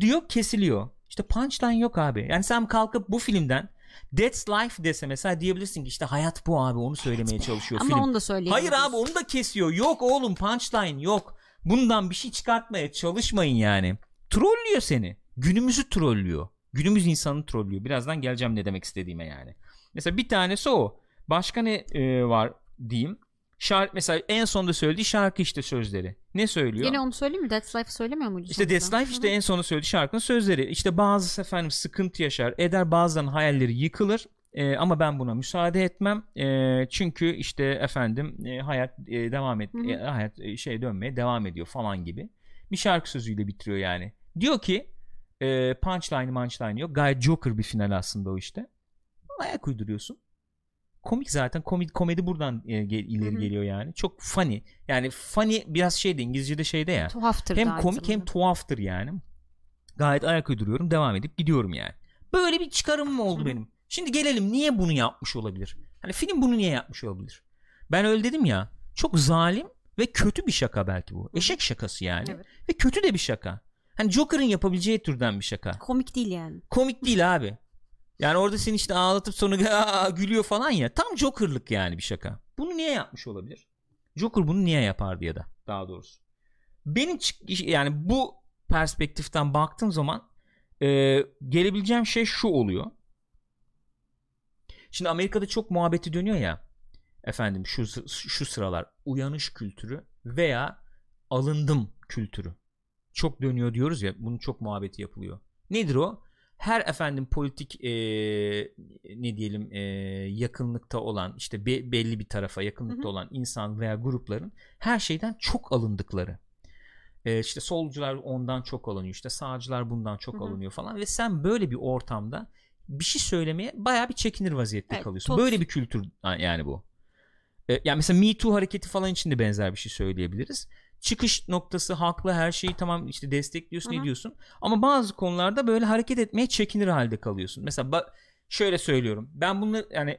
diyor kesiliyor. İşte punchline yok abi. Yani sen kalkıp bu filmden That's life dese mesela diyebilirsin ki işte hayat bu abi onu söylemeye çalışıyor Ama film. onu da söyleyemiyoruz. Hayır abi onu da kesiyor. Yok oğlum punchline yok. Bundan bir şey çıkartmaya çalışmayın yani. Trollüyor seni. Günümüzü trollüyor. Günümüz insanını trollüyor. Birazdan geleceğim ne demek istediğime yani. Mesela bir tanesi o. Başka ne e, var diyeyim. Şarkı mesela en sonda söylediği şarkı işte sözleri. Ne söylüyor? Yine onu söyleyeyim mi? That's Life söylemiyor muydu? İşte That's Life işte en sonunda söylediği şarkının sözleri. İşte bazısı efendim sıkıntı yaşar, eder bazılarının hayalleri yıkılır. E, ama ben buna müsaade etmem. E, çünkü işte efendim e, hayat e, devam et, e, hayat e, şey dönmeye devam ediyor falan gibi. Bir şarkı sözüyle bitiriyor yani. Diyor ki e, punchline punchline yok. Gayet Joker bir final aslında o işte. Ayak uyduruyorsun. Komik zaten. Komedi, komedi buradan e, gel, ileri Hı-hı. geliyor yani. Çok funny. Yani funny biraz şeyde İngilizce'de şeyde ya. Tuhaftır hem komik hem tuhaftır yani. Gayet ayak uyduruyorum. Devam edip gidiyorum yani. Böyle bir çıkarımım oldu Hı-hı. benim. Şimdi gelelim niye bunu yapmış olabilir? Hani film bunu niye yapmış olabilir? Ben öyle dedim ya. Çok zalim ve kötü bir şaka belki bu. Eşek şakası yani. Evet. Ve kötü de bir şaka. Hani Joker'ın yapabileceği türden bir şaka. Komik değil yani. Komik değil abi. Yani orada seni işte ağlatıp sonra gülüyor falan ya. Tam Joker'lık yani bir şaka. Bunu niye yapmış olabilir? Joker bunu niye yapardı ya da daha doğrusu. Benim yani bu perspektiften baktığım zaman e, gelebileceğim şey şu oluyor. Şimdi Amerika'da çok muhabbeti dönüyor ya. Efendim şu şu sıralar uyanış kültürü veya alındım kültürü. Çok dönüyor diyoruz ya. Bunun çok muhabbeti yapılıyor. Nedir o? Her efendim politik e, ne diyelim e, yakınlıkta olan işte be, belli bir tarafa yakınlıkta hı hı. olan insan veya grupların her şeyden çok alındıkları e, işte solcular ondan çok alınıyor işte sağcılar bundan çok alınıyor falan ve sen böyle bir ortamda bir şey söylemeye baya bir çekinir vaziyette evet, kalıyorsun. Tot. Böyle bir kültür yani bu. E, yani mesela Me Too hareketi falan için de benzer bir şey söyleyebiliriz çıkış noktası haklı her şeyi tamam işte destekliyorsun Hı-hı. ediyorsun ama bazı konularda böyle hareket etmeye çekinir halde kalıyorsun. Mesela ba- şöyle söylüyorum. Ben bunu yani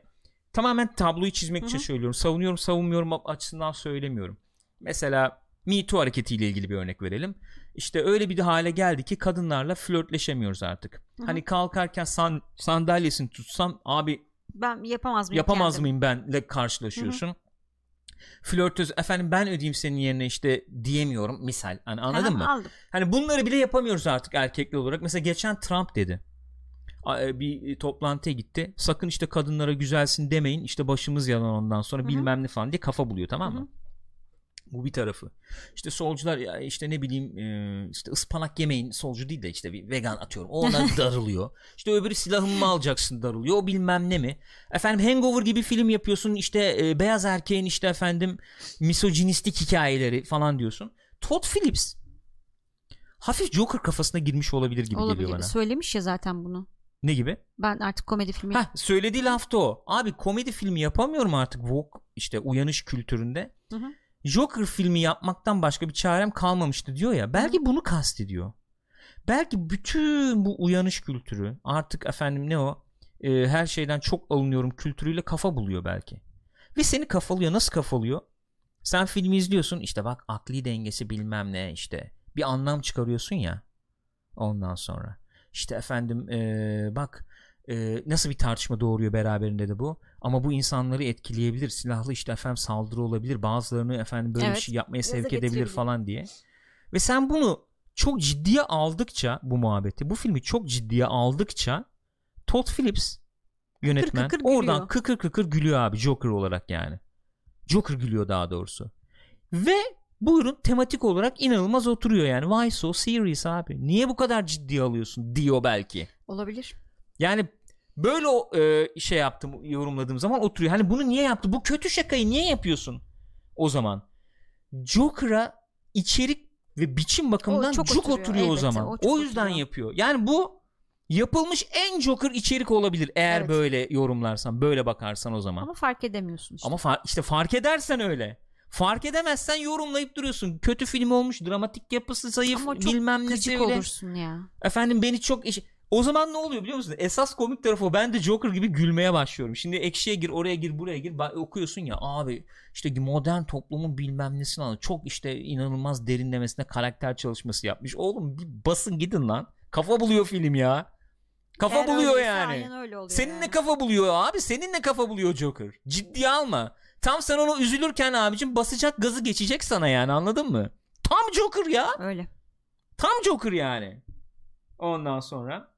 tamamen tabloyu çizmek Hı-hı. için söylüyorum. Savunuyorum, savunmuyorum açısından söylemiyorum. Mesela Me Too hareketiyle ilgili bir örnek verelim. İşte öyle bir de hale geldi ki kadınlarla flörtleşemiyoruz artık. Hı-hı. Hani kalkarken san, sandalyesini tutsam abi ben yapamaz mıyım? Yapamaz kendim? mıyım benle karşılaşıyorsun. Hı-hı flörtöz efendim ben ödeyeyim senin yerine işte diyemiyorum misal hani anladın mı? Aldım. Hani bunları bile yapamıyoruz artık erkekli olarak. Mesela geçen Trump dedi. E, bir toplantıya gitti. Sakın işte kadınlara güzelsin demeyin. İşte başımız yalan ondan sonra Hı-hı. bilmem ne falan diye kafa buluyor tamam mı? Hı-hı. Bu bir tarafı. İşte solcular ya işte ne bileyim e, işte ıspanak yemeyin solcu değil de işte bir vegan atıyorum. O ona darılıyor. İşte öbürü silahımı mı alacaksın darılıyor. O bilmem ne mi. Efendim Hangover gibi film yapıyorsun. İşte e, beyaz erkeğin işte efendim misojinistik hikayeleri falan diyorsun. Todd Phillips hafif Joker kafasına girmiş olabilir gibi olabilir. geliyor bana. Söylemiş ya zaten bunu. Ne gibi? Ben artık komedi filmi. Heh, söylediği lafta o. Abi komedi filmi yapamıyorum artık Vogue işte uyanış kültüründe. Hı hı. Joker filmi yapmaktan başka bir çarem kalmamıştı diyor ya. Belki bunu kastediyor. Belki bütün bu uyanış kültürü artık efendim ne o e, her şeyden çok alınıyorum kültürüyle kafa buluyor belki. Ve seni kafalıyor. Nasıl kafalıyor? Sen filmi izliyorsun işte bak akli dengesi bilmem ne işte bir anlam çıkarıyorsun ya ondan sonra. İşte efendim ee, bak e, nasıl bir tartışma doğuruyor beraberinde de bu. Ama bu insanları etkileyebilir. Silahlı işte efendim saldırı olabilir. Bazılarını efendim böyle evet. bir şey yapmaya sevk edebilir falan diye. Ve sen bunu çok ciddiye aldıkça bu muhabbeti, bu filmi çok ciddiye aldıkça Todd Phillips yönetmen kıkır kıkır oradan kıkır kıkır gülüyor abi Joker olarak yani. Joker gülüyor daha doğrusu. Ve buyurun tematik olarak inanılmaz oturuyor yani. Why so serious abi? Niye bu kadar ciddiye alıyorsun diyor belki. Olabilir. Yani böyle o e, şey yaptım yorumladığım zaman oturuyor. Hani bunu niye yaptı? Bu kötü şakayı niye yapıyorsun? O zaman Joker'a içerik ve biçim bakımından çok, çok oturuyor, oturuyor o zaman. O, o yüzden oturuyor. yapıyor. Yani bu yapılmış en Joker içerik olabilir eğer evet. böyle yorumlarsan, böyle bakarsan o zaman. Ama fark edemiyorsun işte. Ama fa- işte fark edersen öyle. Fark edemezsen yorumlayıp duruyorsun. Kötü film olmuş, dramatik yapısı zayıf, Ama çok bilmem öyle. olursun ya. Efendim beni çok o zaman ne oluyor biliyor musun? Esas komik tarafı o. Ben de Joker gibi gülmeye başlıyorum. Şimdi ekşiye gir, oraya gir, buraya gir. Okuyorsun ya abi işte modern toplumun bilmem nesini anlıyor. Çok işte inanılmaz derinlemesine karakter çalışması yapmış. Oğlum bir basın gidin lan. Kafa buluyor film ya. Kafa Eğer buluyor yani. Seninle yani. kafa buluyor abi. Seninle kafa buluyor Joker. Ciddiye alma. Tam sen onu üzülürken abicim basacak gazı geçecek sana yani anladın mı? Tam Joker ya. Öyle. Tam Joker yani. Ondan sonra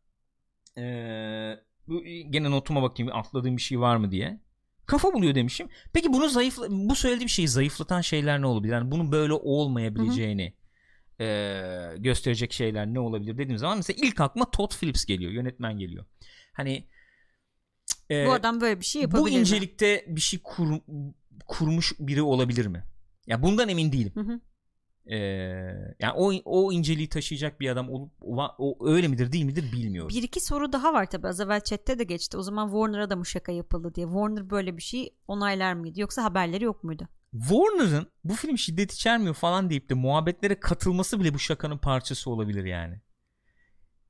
ee, bu gene notuma bakayım atladığım bir şey var mı diye. Kafa buluyor demişim. Peki bunu zayıf bu söylediğim şeyi zayıflatan şeyler ne olabilir? Yani bunun böyle olmayabileceğini e, gösterecek şeyler ne olabilir dediğim zaman mesela ilk aklıma Todd Phillips geliyor. Yönetmen geliyor. Hani e, bu adam böyle bir şey yapabilir Bu incelikte mi? bir şey kur, kurmuş biri olabilir mi? Ya bundan emin değilim. Hı hı. Ee, yani o o inceliği taşıyacak bir adam olup o, öyle midir değil midir bilmiyorum. Bir iki soru daha var tabi az evvel chatte de geçti. O zaman Warner'a da mı şaka yapıldı diye. Warner böyle bir şey onaylar mıydı yoksa haberleri yok muydu? Warner'ın bu film şiddet içermiyor falan deyip de muhabbetlere katılması bile bu şakanın parçası olabilir yani.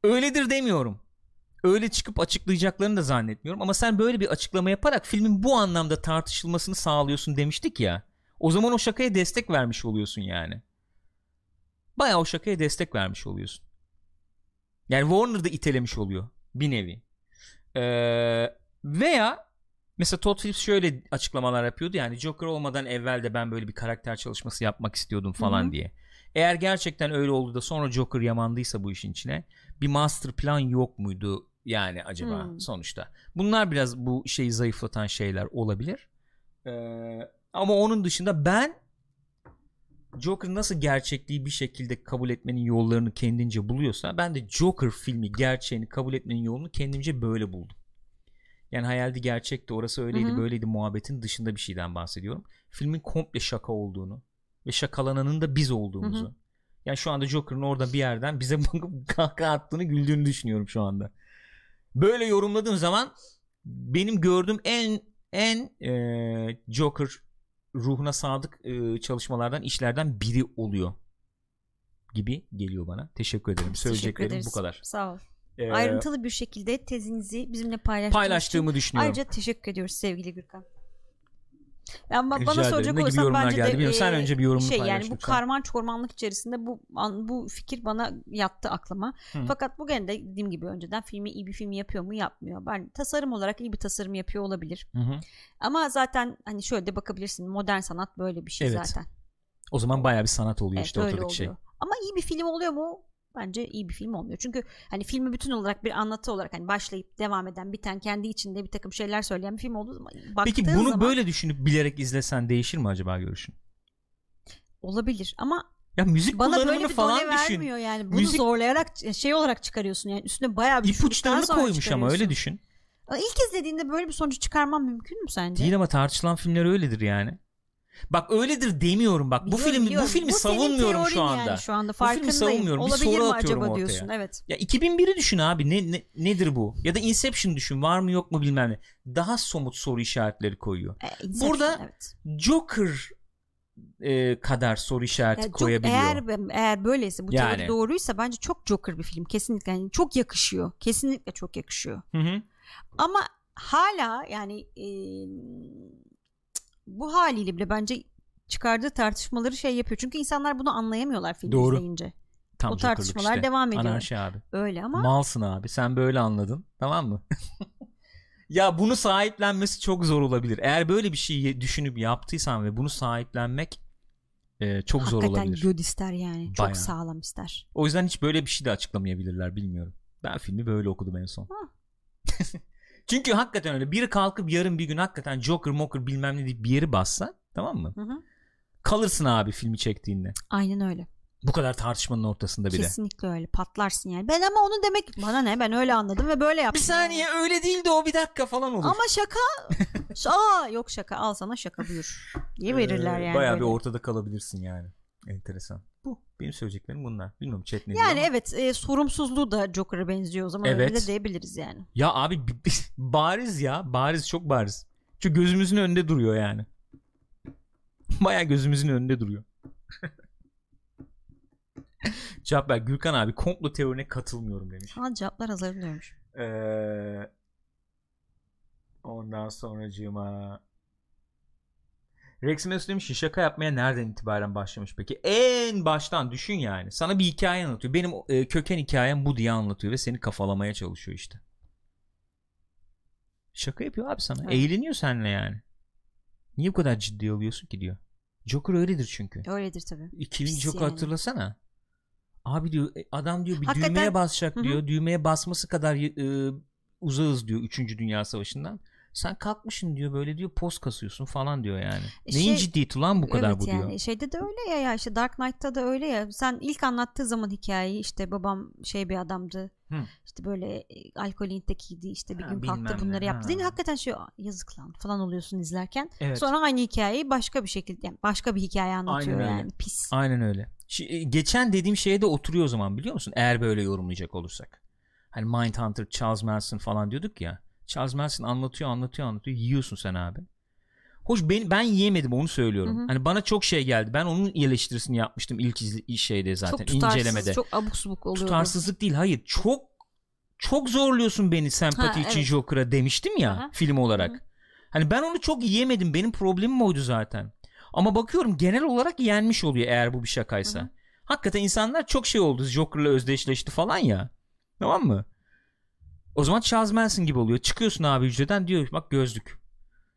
Öyledir demiyorum. Öyle çıkıp açıklayacaklarını da zannetmiyorum ama sen böyle bir açıklama yaparak filmin bu anlamda tartışılmasını sağlıyorsun demiştik ya. O zaman o şakaya destek vermiş oluyorsun yani. Bayağı o şakaya destek vermiş oluyorsun. Yani Warner da itelemiş oluyor bir nevi. Ee, veya mesela Todd Phillips şöyle açıklamalar yapıyordu yani Joker olmadan evvel de ben böyle bir karakter çalışması yapmak istiyordum falan Hı-hı. diye. Eğer gerçekten öyle oldu da sonra Joker yamandıysa bu işin içine bir master plan yok muydu yani acaba hmm. sonuçta. Bunlar biraz bu şeyi zayıflatan şeyler olabilir. Ee, ama onun dışında ben Joker nasıl gerçekliği bir şekilde kabul etmenin yollarını kendince buluyorsa ben de Joker filmi gerçeğini kabul etmenin yolunu kendimce böyle buldum. Yani hayaldi gerçekti orası öyleydi Hı-hı. böyleydi muhabbetin dışında bir şeyden bahsediyorum. Filmin komple şaka olduğunu ve şakalananın da biz olduğumuzu. Hı-hı. Yani şu anda Joker'ın orada bir yerden bize kahkaha attığını güldüğünü düşünüyorum şu anda. Böyle yorumladığım zaman benim gördüğüm en en e, Joker ruhuna sadık e, çalışmalardan işlerden biri oluyor gibi geliyor bana. Teşekkür ederim. Söyleyeceklerim Teşekkür bu kadar. Sağ ol. Ee, Ayrıntılı bir şekilde tezinizi bizimle paylaştığımı için düşünüyorum. Ayrıca teşekkür ediyoruz sevgili Gürkan. Yani bana Rica soracak olursan bence geldi. de e, sen önce bir yorumunu şey yani bu lütfen. karman çormanlık içerisinde bu bu fikir bana yattı aklıma. Hı. Fakat bu gene de dediğim gibi önceden filmi iyi bir film yapıyor mu yapmıyor. Ben tasarım olarak iyi bir tasarım yapıyor olabilir. Hı hı. Ama zaten hani şöyle de bakabilirsin modern sanat böyle bir şey evet. zaten. O zaman baya bir sanat oluyor evet, işte ortadaki şey. Ama iyi bir film oluyor mu? Bence iyi bir film olmuyor. Çünkü hani filmi bütün olarak bir anlatı olarak hani başlayıp devam eden biten kendi içinde bir takım şeyler söyleyen bir film olduğu zaman Peki bunu zaman, böyle düşünüp bilerek izlesen değişir mi acaba görüşün? Olabilir ama ya müzik bana böyle bir falan düşün. vermiyor yani. Bunu müzik... zorlayarak şey olarak çıkarıyorsun yani üstüne bayağı bir ipuçlarını koymuş ama öyle düşün. İlk izlediğinde böyle bir sonucu çıkarman mümkün mü sence? Değil ama tartışılan filmler öyledir yani. Bak öyledir demiyorum bak. Biliyorum, bu film biliyorum. bu filmi bu savunmuyorum şu anda. Yani şu anda farkındayım. Bu filmi savunmuyorum. Olabilir bir soru mi atıyorum acaba ortaya. diyorsun. Evet. Ya 2001'i düşün abi. Ne, ne nedir bu? Ya da Inception düşün. Var mı yok mu bilmem ne. Daha somut soru işaretleri koyuyor. E, Burada evet. Joker e, kadar soru işareti yani koyabiliyor. Eğer eğer böyleyse bu yani. teori doğruysa bence çok Joker bir film kesinlikle yani çok yakışıyor. Kesinlikle çok yakışıyor. Hı hı. Ama hala yani e, bu haliyle bile bence çıkardığı tartışmaları şey yapıyor. Çünkü insanlar bunu anlayamıyorlar film Doğru. izleyince. Tam o tartışmalar işte. devam ediyor. Anarşi abi. Öyle ama. Malsın abi. Sen böyle anladın. Tamam mı? ya bunu sahiplenmesi çok zor olabilir. Eğer böyle bir şeyi düşünüp yaptıysan ve bunu sahiplenmek e, çok Hakikaten zor olabilir. Hakikaten göd ister yani. Çok Bayağı. sağlam ister. O yüzden hiç böyle bir şey de açıklamayabilirler bilmiyorum. Ben filmi böyle okudum en son. Çünkü hakikaten öyle. Biri kalkıp yarın bir gün hakikaten Joker, Moker bilmem ne deyip bir yeri bassa tamam mı? Hı hı. Kalırsın abi filmi çektiğinde. Aynen öyle. Bu kadar tartışmanın ortasında bile. Kesinlikle öyle patlarsın yani. Ben ama onu demek bana ne ben öyle anladım ve böyle yaptım. Bir saniye öyle değildi o bir dakika falan olur. Ama şaka aa yok şaka al sana şaka buyur diye verirler ee, yani. Bayağı böyle. bir ortada kalabilirsin yani. Enteresan. Bu. Benim söyleyeceklerim bunlar. Bilmiyorum chat ne Yani ama. evet e, sorumsuzluğu da Joker'a benziyor o zaman evet. öyle de diyebiliriz yani. Ya abi bariz ya bariz çok bariz. Çünkü gözümüzün önünde duruyor yani. Baya gözümüzün önünde duruyor. Cevap Gürkan abi komplo teorine katılmıyorum demiş. Ha cevaplar hazırlıyormuş. Ee, ondan sonracığıma Rex Mesut demiş ki şaka yapmaya nereden itibaren başlamış peki? En baştan düşün yani. Sana bir hikaye anlatıyor. Benim e, köken hikayem bu diye anlatıyor ve seni kafalamaya çalışıyor işte. Şaka yapıyor abi sana. Evet. Eğleniyor seninle yani. Niye bu kadar ciddi oluyorsun ki diyor. Joker öyledir çünkü. Öyledir tabii. 2000 Pis Joker yani. hatırlasana. Abi diyor e, adam diyor bir Hakikaten... düğmeye basacak Hı-hı. diyor. Düğmeye basması kadar e, uzağız diyor 3. Dünya Savaşı'ndan. Sen kalkmışsın diyor böyle diyor post kasıyorsun falan diyor yani. Şey, Neyin ciddiyeti lan bu kadar evet bu yani, diyor. Şeyde de öyle ya, ya işte Dark Knight'ta da öyle ya. Sen ilk anlattığı zaman hikayeyi işte babam şey bir adamdı. Hı. İşte böyle e, alkolün tekiydi işte bir ha, gün kalktı bunları ne. yaptı. Değil, hakikaten şey yazık lan falan oluyorsun izlerken. Evet. Sonra aynı hikayeyi başka bir şekilde yani başka bir hikaye anlatıyor Aynen yani öyle. pis. Aynen öyle. Şimdi, geçen dediğim şeye de oturuyor o zaman biliyor musun? Eğer böyle yorumlayacak olursak. Hani Mindhunter, Charles Manson falan diyorduk ya. Charles Manson anlatıyor anlatıyor anlatıyor. Yiyorsun sen abi. Hoş ben, ben yiyemedim onu söylüyorum. Hı hı. Hani bana çok şey geldi. Ben onun eleştirisini yapmıştım ilk izli, şeyde zaten çok tutarsız, incelemede. Çok abuk subuk oluyor. Tutarsızlık değil hayır. Çok çok zorluyorsun beni sempati ha, için evet. Joker'a demiştim ya Aha. film olarak. Hı hı. Hani ben onu çok yiyemedim. Benim problemim oydu zaten. Ama bakıyorum genel olarak yenmiş oluyor eğer bu bir şakaysa. Hı hı. Hakikaten insanlar çok şey oldu. Joker'la özdeşleşti falan ya. Tamam mı? O zaman Charles Manson gibi oluyor. Çıkıyorsun abi hücreden diyor bak gözlük.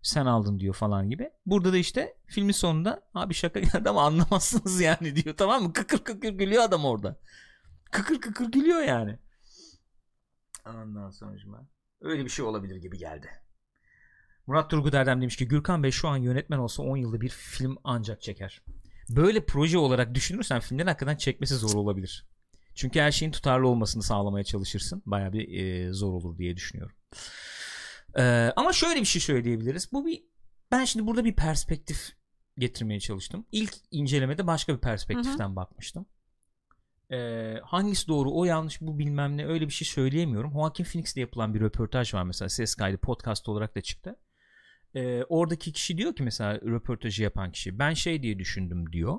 Sen aldın diyor falan gibi. Burada da işte filmin sonunda abi şaka geldi ama anlamazsınız yani diyor. Tamam mı? Kıkır kıkır gülüyor adam orada. Kıkır kıkır gülüyor yani. Ondan sonra öyle bir şey olabilir gibi geldi. Murat Turgut Erdem demiş ki Gürkan Bey şu an yönetmen olsa 10 yılda bir film ancak çeker. Böyle proje olarak düşünürsen filmden hakikaten çekmesi zor olabilir. Çünkü her şeyin tutarlı olmasını sağlamaya çalışırsın. Baya bir e, zor olur diye düşünüyorum. E, ama şöyle bir şey söyleyebiliriz. Bu bir ben şimdi burada bir perspektif getirmeye çalıştım. İlk incelemede başka bir perspektiften Hı-hı. bakmıştım. E, hangisi doğru o yanlış bu bilmem ne öyle bir şey söyleyemiyorum. Joaquin Phoenix'le yapılan bir röportaj var mesela ses kaydı podcast olarak da çıktı. E, oradaki kişi diyor ki mesela röportajı yapan kişi ben şey diye düşündüm diyor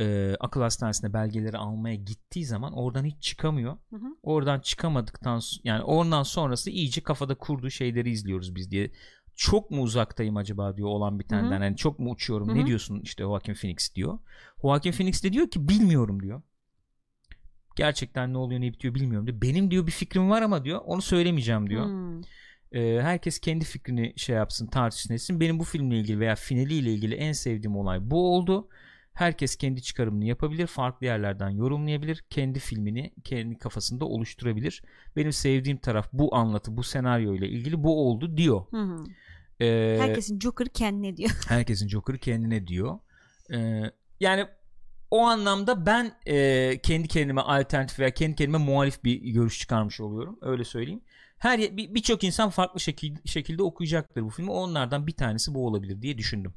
e, akıl hastanesine belgeleri almaya gittiği zaman oradan hiç çıkamıyor. Hı hı. Oradan çıkamadıktan yani oradan sonrası iyice kafada kurduğu şeyleri izliyoruz biz diye. Çok mu uzaktayım acaba diyor olan bir tane Yani çok mu uçuyorum? Hı hı. Ne diyorsun işte Joaquin Phoenix diyor. Joaquin Phoenix de diyor ki bilmiyorum diyor. Gerçekten ne oluyor ne bitiyor bilmiyorum diyor. Benim diyor bir fikrim var ama diyor onu söylemeyeceğim diyor. Hmm. Ee, herkes kendi fikrini şey yapsın tartışsın etsin. Benim bu filmle ilgili veya finaliyle ilgili en sevdiğim olay bu oldu. Herkes kendi çıkarımını yapabilir, farklı yerlerden yorumlayabilir, kendi filmini kendi kafasında oluşturabilir. Benim sevdiğim taraf bu anlatı, bu senaryo ile ilgili bu oldu diyor. Hı hı. Ee, herkesin Joker kendine diyor. herkesin Joker kendine diyor. Ee, yani o anlamda ben e, kendi kendime alternatif veya kendi kendime muhalif bir görüş çıkarmış oluyorum. Öyle söyleyeyim. Her birçok bir insan farklı şekil, şekilde okuyacaktır bu filmi. Onlardan bir tanesi bu olabilir diye düşündüm.